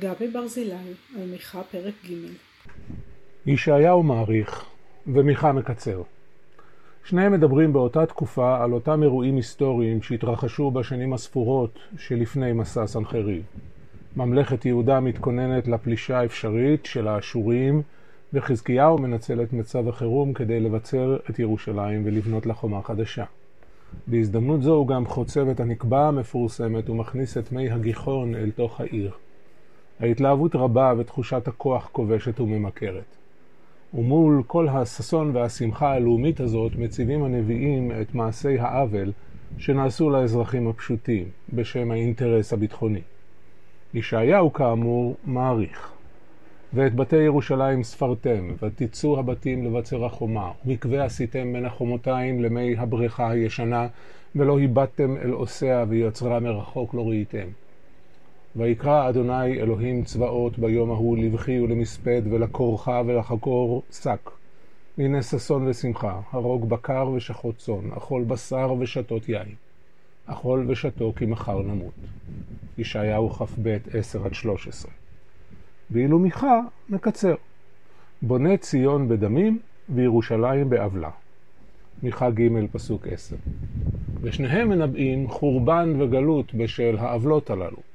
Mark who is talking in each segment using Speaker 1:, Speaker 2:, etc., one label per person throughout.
Speaker 1: גבי ברזילי, על מיכה פרק ג'
Speaker 2: ישעיהו מעריך ומיכה מקצר. שניהם מדברים באותה תקופה על אותם אירועים היסטוריים שהתרחשו בשנים הספורות שלפני מסע סנחריב. ממלכת יהודה מתכוננת לפלישה האפשרית של האשורים, וחזקיהו מנצל את מצב החירום כדי לבצר את ירושלים ולבנות לה חומה חדשה. בהזדמנות זו הוא גם חוצב את הנקבה המפורסמת ומכניס את מי הגיחון אל תוך העיר. ההתלהבות רבה ותחושת הכוח כובשת וממכרת. ומול כל הששון והשמחה הלאומית הזאת מציבים הנביאים את מעשי העוול שנעשו לאזרחים הפשוטים בשם האינטרס הביטחוני. ישעיהו כאמור מעריך ואת בתי ירושלים ספרתם, ותצאו הבתים לבצר החומה, ומקווה עשיתם בין החומותיים למי הבריכה הישנה, ולא הבטתם אל עושיה ויוצרה מרחוק לא ראיתם. ויקרא אדוני אלוהים צבאות ביום ההוא לבכי ולמספד ולקורך ולחקור שק. הנה ששון ושמחה, הרוג בקר ושחוט צאן, אכול בשר ושתות יין. אכול ושתו כי מחר נמות. ישעיהו כ"ב 10 13 ואילו מיכה מקצר. בונה ציון בדמים וירושלים בעוולה. מיכה ג' פסוק 10. ושניהם מנבאים חורבן וגלות בשל העוולות הללו.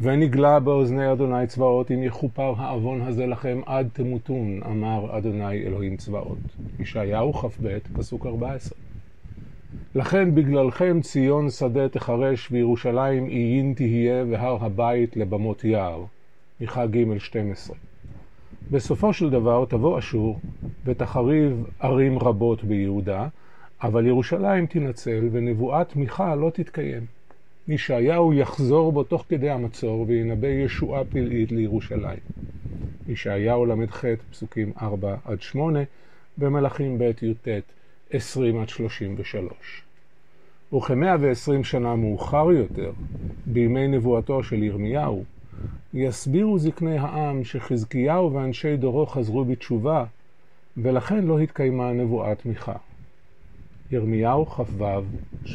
Speaker 2: ונגלה באוזני אדוני צבאות אם יכופר העוון הזה לכם עד תמותון, אמר אדוני אלוהים צבאות. ישעיהו כ"ב פסוק 14. לכן בגללכם ציון שדה תחרש וירושלים איין תהיה והר הבית לבמות יער. מיכה ג' 12. בסופו של דבר תבוא אשור ותחריב ערים רבות ביהודה, אבל ירושלים תנצל ונבואת מיכה לא תתקיים. ישעיהו יחזור בו תוך כדי המצור וינבא ישועה פלאית לירושלים. ישעיהו ל"ח פסוקים 4 עד 8 במלאכים ב' י"ט 20 עד 33. וכמאה ועשרים שנה מאוחר יותר, בימי נבואתו של ירמיהו, יסבירו זקני העם שחזקיהו ואנשי דורו חזרו בתשובה, ולכן לא התקיימה נבואת מיכה. ירמיהו כ"ו, 17-19